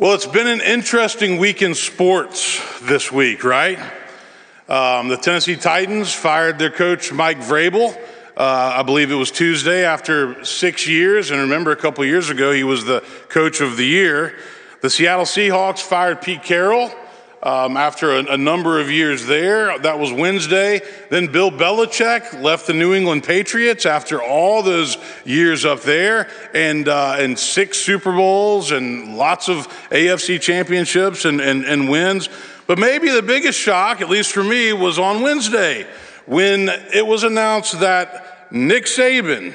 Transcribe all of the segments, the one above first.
Well, it's been an interesting week in sports this week, right? Um, the Tennessee Titans fired their coach, Mike Vrabel. Uh, I believe it was Tuesday after six years. And remember, a couple years ago, he was the coach of the year. The Seattle Seahawks fired Pete Carroll um, after a, a, number of years there. That was Wednesday. Then Bill Belichick left the New England Patriots after all those years up there and, uh, and six Super Bowls and lots of AFC championships and, and, and wins. But maybe the biggest shock, at least for me, was on Wednesday when it was announced that Nick Saban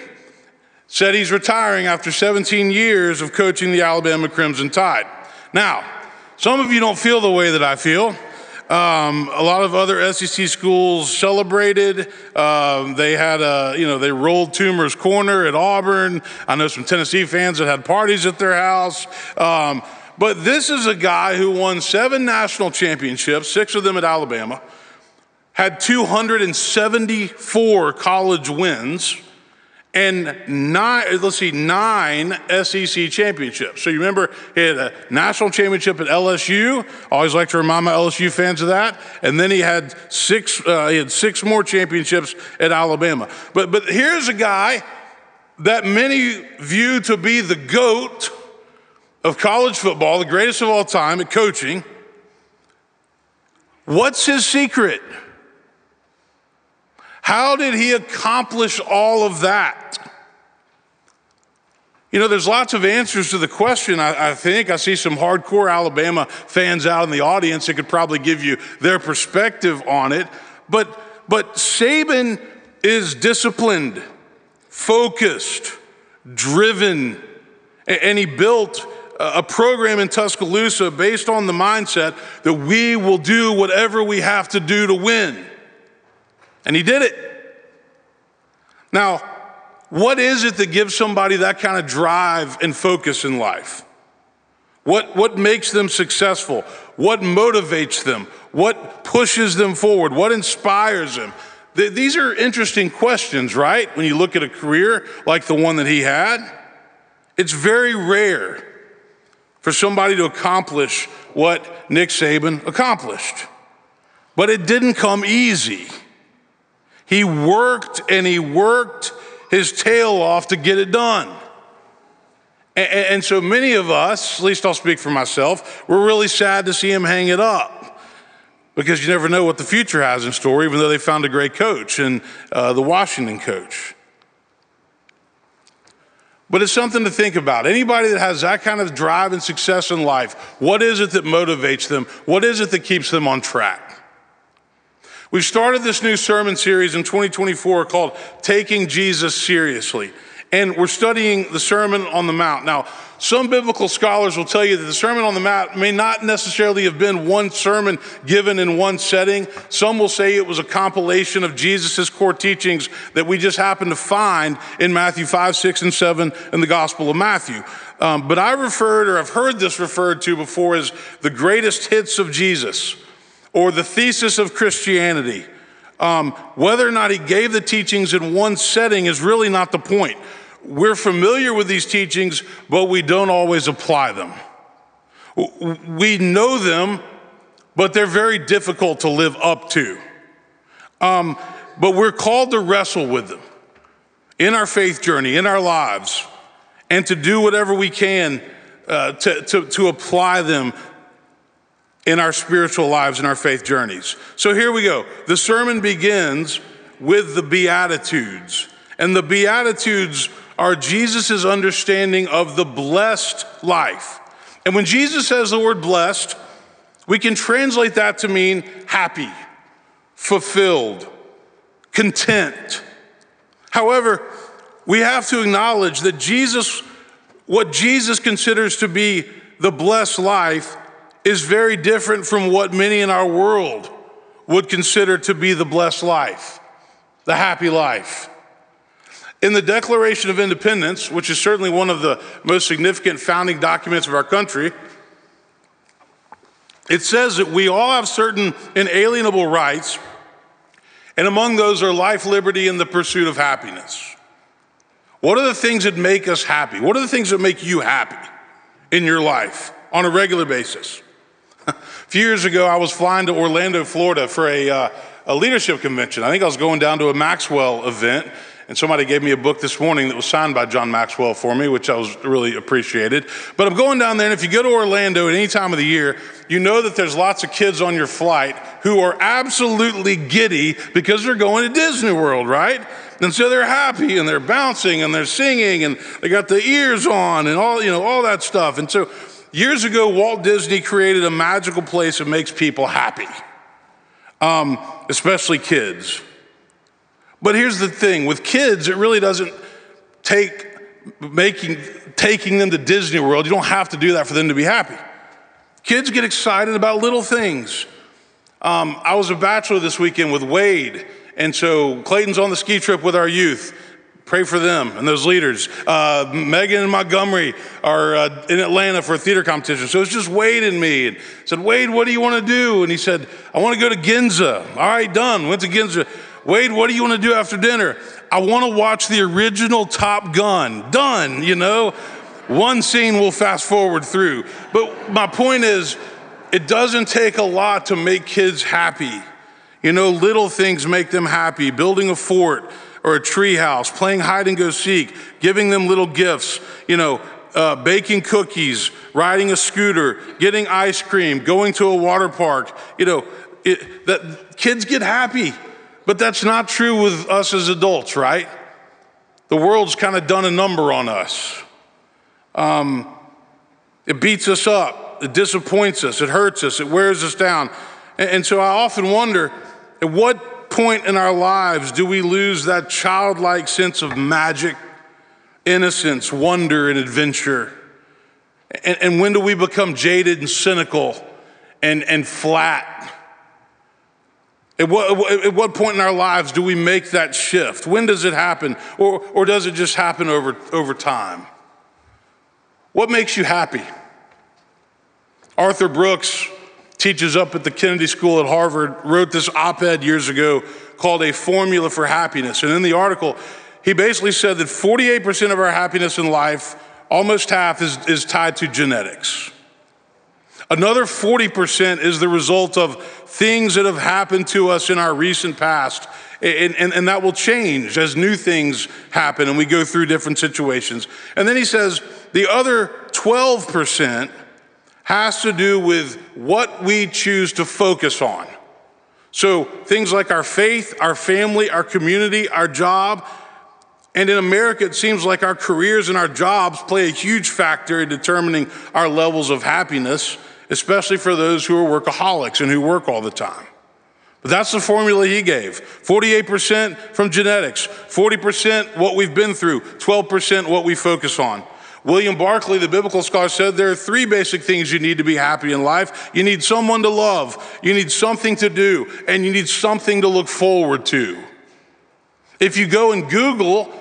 said he's retiring after 17 years of coaching the Alabama Crimson Tide. Now, some of you don't feel the way that I feel. Um, a lot of other SEC schools celebrated. Um, they had a, you know, they rolled Toomer's Corner at Auburn. I know some Tennessee fans that had parties at their house. Um, but this is a guy who won seven national championships, six of them at Alabama, had 274 college wins and nine, let's see, nine SEC championships. So you remember he had a national championship at LSU. always like to remind my LSU fans of that. And then he had six, uh, he had six more championships at Alabama. But but here's a guy that many view to be the goat of college football, the greatest of all time at coaching. What's his secret? How did he accomplish all of that? You know, there's lots of answers to the question, I, I, think. I see some hardcore Alabama fans out in the audience that could probably give you their perspective on it. But, but Saban is disciplined, focused, driven, and he built a program in Tuscaloosa based on the mindset that we will do whatever we have to do to win. And he did it. Now, what is it that gives somebody that kind of drive and focus in life? What, what makes them successful? What motivates them? What pushes them forward? What inspires them? these are interesting questions, right? When you look at a career like the one that he had, it's very rare for somebody to accomplish what Nick Saban accomplished. But it didn't come easy. He worked and he worked his tail off to get it done. And, so many of us, at least I'll speak for myself, we're really sad to see him hang it up because you never know what the future has in store, even though they found a great coach and uh, the Washington coach. But it's something to think about. Anybody that has that kind of drive and success in life, what is it that motivates them? What is it that keeps them on track? We've started this new sermon series in 2024 called Taking Jesus Seriously. And we're studying the Sermon on the Mount. Now, some biblical scholars will tell you that the Sermon on the Mount may not necessarily have been one sermon given in one setting. Some will say it was a compilation of Jesus' core teachings that we just happen to find in Matthew 5, 6, and 7 in the Gospel of Matthew. Um, but I referred, or I've heard this referred to before as the greatest hits of Jesus or the thesis of Christianity. Um, whether or not he gave the teachings in one setting is really not the point. We're familiar with these teachings, but we don't always apply them. We know them, but they're very difficult to live up to. Um, but we're called to wrestle with them in our faith journey, in our lives, and to do whatever we can uh, to, to, to apply them in our spiritual lives and our faith journeys. So here we go. The sermon begins with the Beatitudes. And the Beatitudes are Jesus' understanding of the blessed life. And when Jesus says the word blessed, we can translate that to mean happy, fulfilled, content. However, we have to acknowledge that Jesus, what Jesus considers to be the blessed life, is very different from what many in our world would consider to be the blessed life, the happy life. In the Declaration of Independence, which is certainly one of the most significant founding documents of our country, it says that we all have certain inalienable rights, and among those are life, liberty, and the pursuit of happiness. What are the things that make us happy? What are the things that make you happy in your life? on a regular basis. Few years ago, I was flying to Orlando, Florida for a, uh, a leadership convention. I think I was going down to a Maxwell event, and somebody gave me a book this morning that was signed by John Maxwell for me, which I was really appreciated. But I'm going down there, and if you go to Orlando at any time of the year, you know that there's lots of kids on your flight who are absolutely giddy because they're going to Disney World, right? And so they're happy and they're bouncing and they're singing and they got the ears on and all, you know, all that stuff. And so years ago, Walt Disney created a magical place that makes people happy, um, especially kids. But here's the thing with kids, it really doesn't take making taking them to Disney World. You don't have to do that for them to be happy. Kids get excited about little things. Um, I was a bachelor this weekend with Wade, and so Clayton's on the ski trip with our youth. Pray for them and those leaders. Uh, Megan and Montgomery are uh, in Atlanta for a theater competition. So it's just Wade and me. And said, Wade, what do you want to do? And he said, I want to go to Ginza. All right, done. Went to Ginza. Wade, what do you want to do after dinner? I want to watch the original Top Gun. Done, you know? One scene we'll fast forward through. But my point is, it doesn't take a lot to make kids happy. You know, little things make them happy. Building a fort or a tree house, playing hide and go seek, giving them little gifts, you know, uh, baking cookies, riding a scooter, getting ice cream, going to a water park. You know, it, that kids get happy. But that's not true with us as adults, right? The world's kind of done a number on us. Um, it beats us up, it disappoints us, it hurts us, it wears us down. And, and so I often wonder at what point in our lives do we lose that childlike sense of magic, innocence, wonder, and adventure? And, and when do we become jaded and cynical and, and flat? At what, at what, point in our lives do we make that shift? When does it happen? Or, or does it just happen over, over time? What makes you happy? Arthur Brooks teaches up at the Kennedy School at Harvard, wrote this op ed years ago called A Formula for Happiness. And in the article, he basically said that 48% of our happiness in life, almost half, is, is tied to genetics. Another 40% is the result of things that have happened to us in our recent past. And, and, and, that will change as new things happen and we go through different situations. And then he says the other 12% has to do with what we choose to focus on. So things like our faith, our family, our community, our job. And in America, it seems like our careers and our jobs play a huge factor in determining our levels of happiness especially for those who are workaholics and who work all the time. But that's the formula he gave 48% from genetics, 40% what we've been through, 12% what we focus on. William Barclay, the biblical scholar, said there are three basic things you need to be happy in life. You need someone to love, you need something to do, and you need something to look forward to. If you go and Google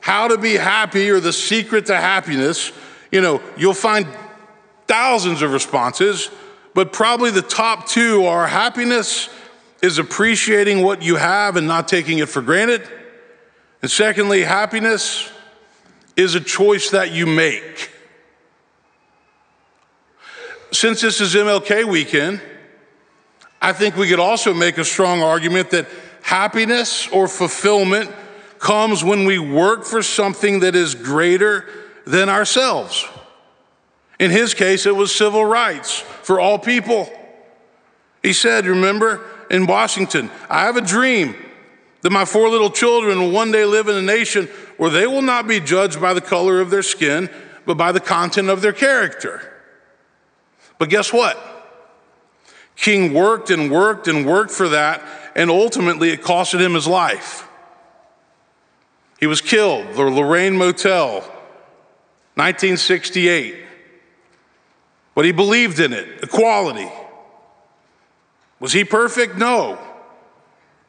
how to be happy or the secret to happiness, you know, you'll find thousands of responses, but probably the top two are happiness is appreciating what you have and not taking it for granted. And secondly, happiness is a choice that you make. Since this is MLK weekend, I think we could also make a strong argument that happiness or fulfillment comes when we work for something that is greater than ourselves. In his case, it was civil rights for all people. He said, Remember in Washington, I have a dream that my four little children will one day live in a nation where they will not be judged by the color of their skin, but by the content of their character. But guess what? King worked and worked and worked for that, and ultimately it costed him his life. He was killed, the Lorraine Motel, 1968. But he believed in it, equality. Was he perfect? No.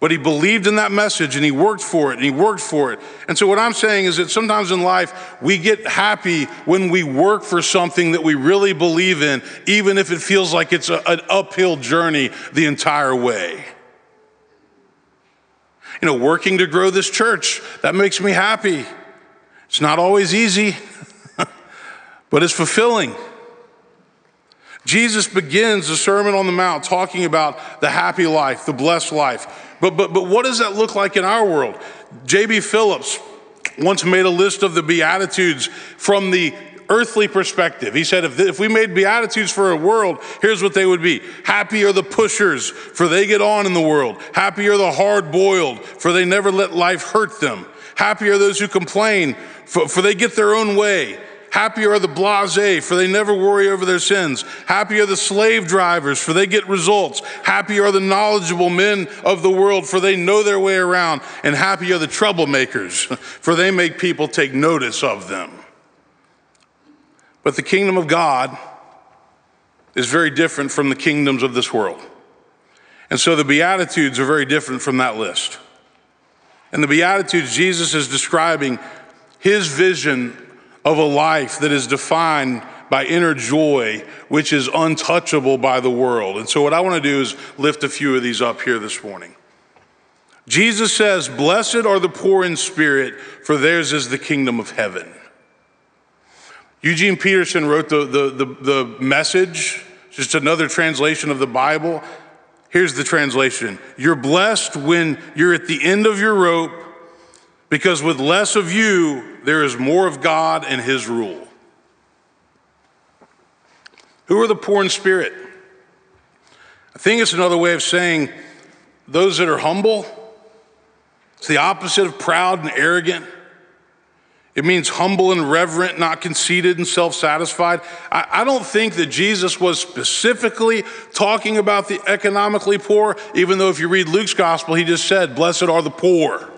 But he believed in that message and he worked for it and he worked for it. And so, what I'm saying is that sometimes in life, we get happy when we work for something that we really believe in, even if it feels like it's a, an uphill journey the entire way. You know, working to grow this church, that makes me happy. It's not always easy, but it's fulfilling. Jesus begins the Sermon on the Mount talking about the happy life, the blessed life. But, but, but what does that look like in our world? J.B. Phillips once made a list of the Beatitudes from the earthly perspective. He said, if, if we made Beatitudes for a world, here's what they would be Happy are the pushers, for they get on in the world. Happy are the hard boiled, for they never let life hurt them. Happy are those who complain, for, for they get their own way. Happy are the blase, for they never worry over their sins. Happy are the slave drivers, for they get results. Happy are the knowledgeable men of the world, for they know their way around. And happy are the troublemakers, for they make people take notice of them. But the kingdom of God is very different from the kingdoms of this world. And so the Beatitudes are very different from that list. And the Beatitudes, Jesus is describing his vision of a life that is defined by inner joy, which is untouchable by the world. And so, what I want to do is lift a few of these up here this morning. Jesus says, Blessed are the poor in spirit, for theirs is the kingdom of heaven. Eugene Peterson wrote the, the, the, the message, just another translation of the Bible. Here's the translation You're blessed when you're at the end of your rope because with less of you, there is more of God and His rule. Who are the poor in spirit? I think it's another way of saying those that are humble. It's the opposite of proud and arrogant. It means humble and reverent, not conceited and self satisfied. I, I, don't think that Jesus was specifically talking about the economically poor, even though if you read Luke's gospel, he just said, Blessed are the poor.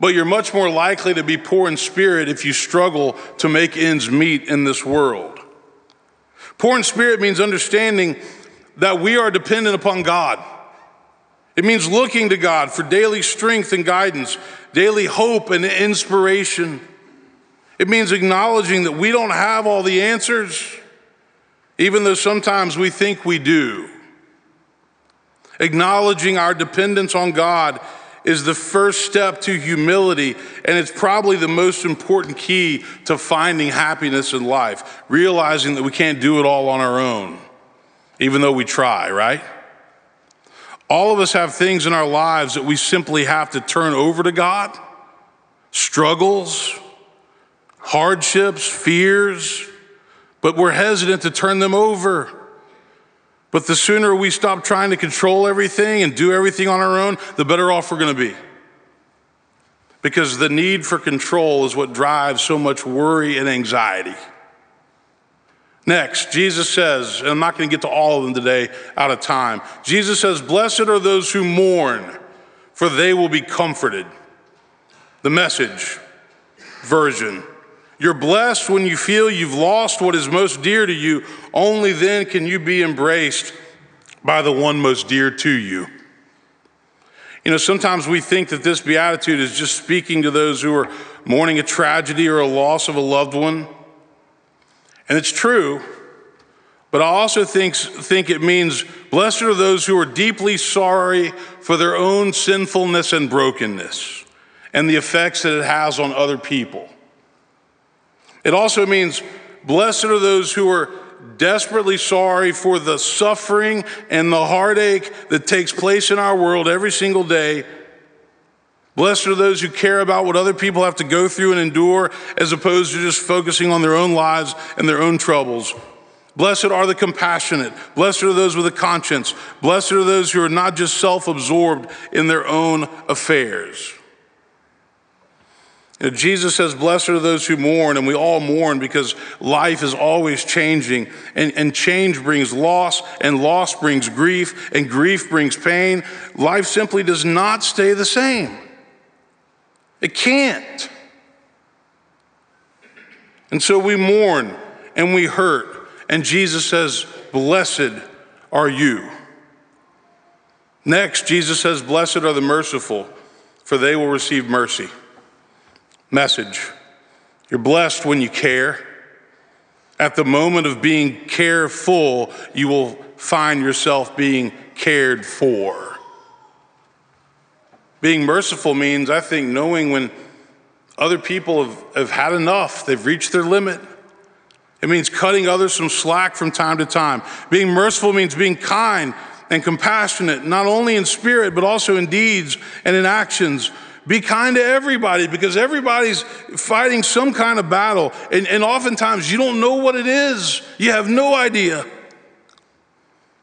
But you're much more likely to be poor in spirit if you struggle to make ends meet in this world. Poor in spirit means understanding that we are dependent upon God. It means looking to God for daily strength and guidance, daily hope and inspiration. It means acknowledging that we don't have all the answers, even though sometimes we think we do. Acknowledging our dependence on God is the first step to humility, and it's probably the most important key to finding happiness in life, realizing that we can't do it all on our own, even though we try, right? All of us have things in our lives that we simply have to turn over to God struggles, hardships, fears, but we're hesitant to turn them over. But the sooner we stop trying to control everything and do everything on our own, the better off we're going to be. Because the need for control is what drives so much worry and anxiety. Next, Jesus says, and I'm not going to get to all of them today out of time. Jesus says, Blessed are those who mourn, for they will be comforted. The message version you're blessed when you feel you've lost what is most dear to you. Only then can you be embraced by the one most dear to you. You know, sometimes we think that this beatitude is just speaking to those who are mourning a tragedy or a loss of a loved one. And it's true, but I also think, think it means blessed are those who are deeply sorry for their own sinfulness and brokenness and the effects that it has on other people. It also means, blessed are those who are desperately sorry for the suffering and the heartache that takes place in our world every single day. Blessed are those who care about what other people have to go through and endure as opposed to just focusing on their own lives and their own troubles. Blessed are the compassionate. Blessed are those with a conscience. Blessed are those who are not just self absorbed in their own affairs. Jesus says, Blessed are those who mourn, and we all mourn because life is always changing, and, and change brings loss, and loss brings grief, and grief brings pain. Life simply does not stay the same. It can't. And so we mourn and we hurt, and Jesus says, Blessed are you. Next, Jesus says, Blessed are the merciful, for they will receive mercy message. You're blessed when you care. At the moment of being careful, you will find yourself being cared for. Being merciful means, I think, knowing when other people have, have had enough, they've reached their limit, It means cutting others some slack from time to time. Being merciful means being kind and compassionate, not only in spirit, but also in deeds and in actions. Be kind to everybody because everybody's fighting some kind of battle. And, and oftentimes you don't know what it is, you have no idea.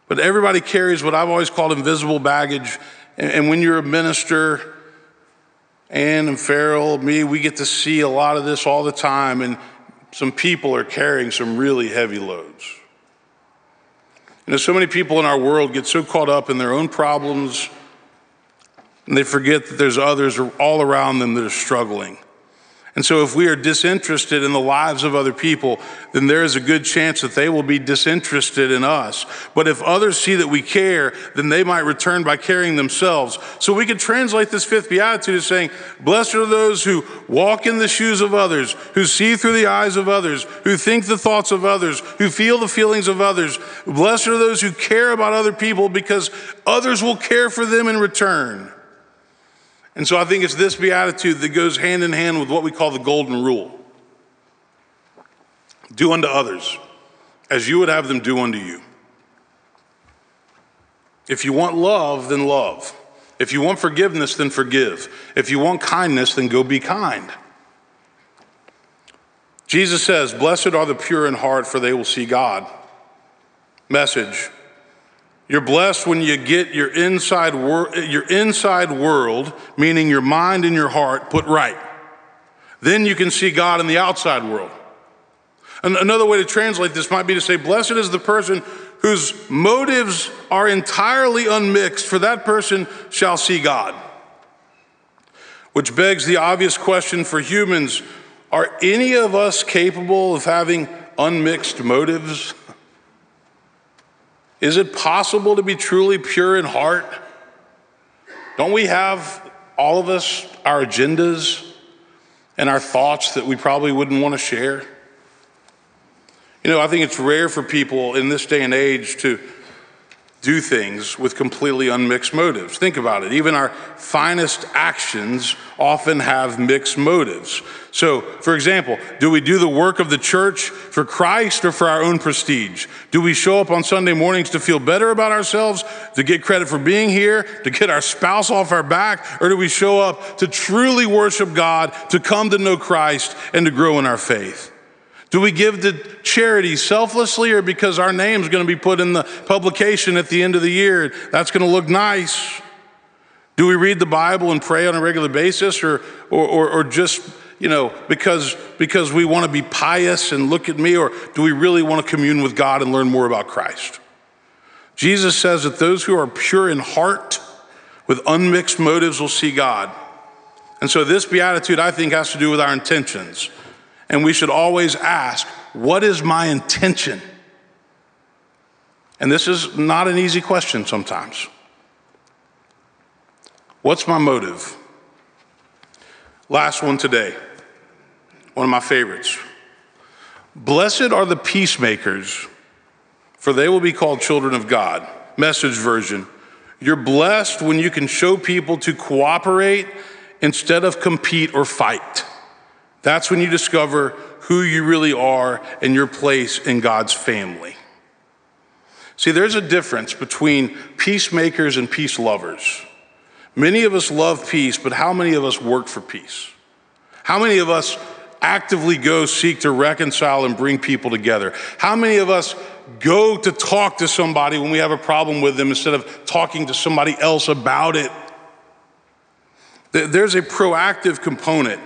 But everybody carries what I've always called invisible baggage. And, and when you're a minister, Ann and Farrell, me, we get to see a lot of this all the time. And some people are carrying some really heavy loads. You know, so many people in our world get so caught up in their own problems and they forget that there's others all around them that are struggling. And so, if we are disinterested in the lives of other people, then there is a good chance that they will be disinterested in us. But if others see that we care, then they might return by caring themselves. So, we could translate this fifth beatitude as saying, Blessed are those who walk in the shoes of others, who see through the eyes of others, who think the thoughts of others, who feel the feelings of others. Blessed are those who care about other people because others will care for them in return. And so I think it's this beatitude that goes hand in hand with what we call the golden rule do unto others as you would have them do unto you. If you want love, then love. If you want forgiveness, then forgive. If you want kindness, then go be kind. Jesus says, Blessed are the pure in heart, for they will see God. Message you're blessed when you get your inside, wor- your inside world, meaning your mind and your heart, put right. Then you can see God in the outside world. And another way to translate this might be to say, Blessed is the person whose motives are entirely unmixed, for that person shall see God. Which begs the obvious question for humans are any of us capable of having unmixed motives? Is it possible to be truly pure in heart? Don't we have, all of us, our agendas and our thoughts that we probably wouldn't want to share? You know, I think it's rare for people in this day and age to do things with completely unmixed motives. Think about it. Even our finest actions often have mixed motives. So, for example, do we do the work of the church for Christ or for our own prestige? Do we show up on Sunday mornings to feel better about ourselves, to get credit for being here, to get our spouse off our back, or do we show up to truly worship God, to come to know Christ, and to grow in our faith? Do we give to charity selflessly or because our name's going to be put in the publication at the end of the year? That's going to look nice. Do we read the Bible and pray on a regular basis or, or, or, or just, you know, because, because we want to be pious and look at me, or do we really want to commune with God and learn more about Christ? Jesus says that those who are pure in heart with unmixed motives will see God. And so this beatitude, I think, has to do with our intentions. And we should always ask, what is my intention? And this is not an easy question sometimes. What's my motive? Last one today, one of my favorites. Blessed are the peacemakers, for they will be called children of God. Message version. You're blessed when you can show people to cooperate instead of compete or fight. That's when you discover who you really are and your place in God's family. See, there's a difference between peacemakers and peace lovers. Many of us love peace, but how many of us work for peace? How many of us actively go seek to reconcile and bring people together? How many of us go to talk to somebody when we have a problem with them instead of talking to somebody else about it? There's a proactive component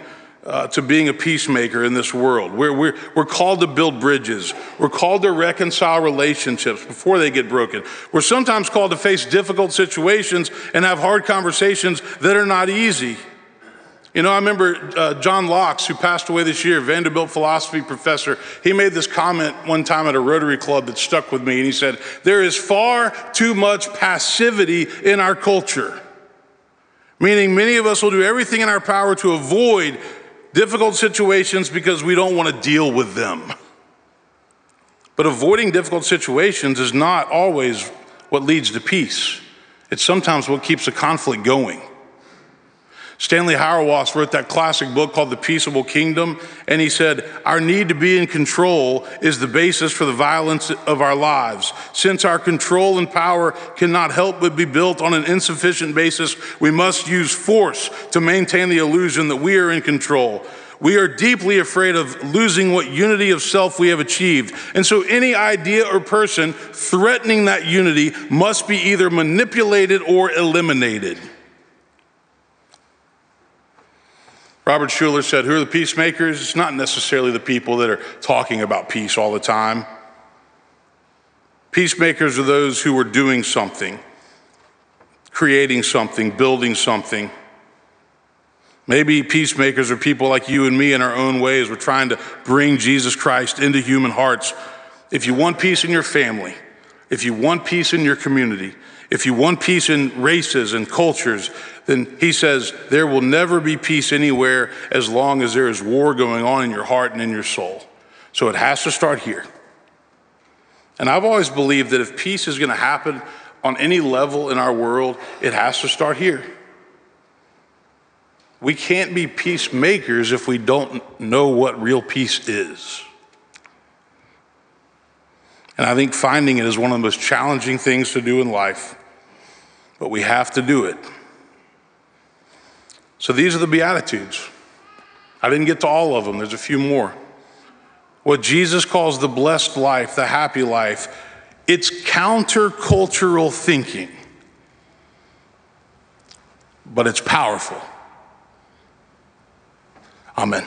uh, to being a peacemaker in this world. We're, we're, we're called to build bridges. We're called to reconcile relationships before they get broken. We're sometimes called to face difficult situations and have hard conversations that are not easy. You know, I remember uh, John Lachs, who passed away this year, Vanderbilt philosophy professor. He made this comment one time at a Rotary Club that stuck with me, and he said, There is far too much passivity in our culture. Meaning, many of us will do everything in our power to avoid difficult situations because we don't want to deal with them. But avoiding difficult situations is not always what leads to peace, it's sometimes what keeps a conflict going. Stanley Hauerwas wrote that classic book called The Peaceable Kingdom, and he said, Our need to be in control is the basis for the violence of our lives. Since our control and power cannot help but be built on an insufficient basis, we must use force to maintain the illusion that we are in control. We are deeply afraid of losing what unity of self we have achieved. And so, any idea or person threatening that unity must be either manipulated or eliminated. Robert Schuller said, Who are the peacemakers? It's not necessarily the people that are talking about peace all the time. Peacemakers are those who are doing something, creating something, building something. Maybe peacemakers are people like you and me in our own ways. We're trying to bring Jesus Christ into human hearts. If you want peace in your family, if you want peace in your community, if you want peace in races and cultures, then he says there will never be peace anywhere as long as there is war going on in your heart and in your soul. So it has to start here. And I've always believed that if peace is going to happen on any level in our world, it has to start here. We can't be peacemakers if we don't know what real peace is. And I think finding it is one of the most challenging things to do in life, but we have to do it. So these are the Beatitudes. I didn't get to all of them, there's a few more. What Jesus calls the blessed life, the happy life, it's countercultural thinking, but it's powerful. Amen.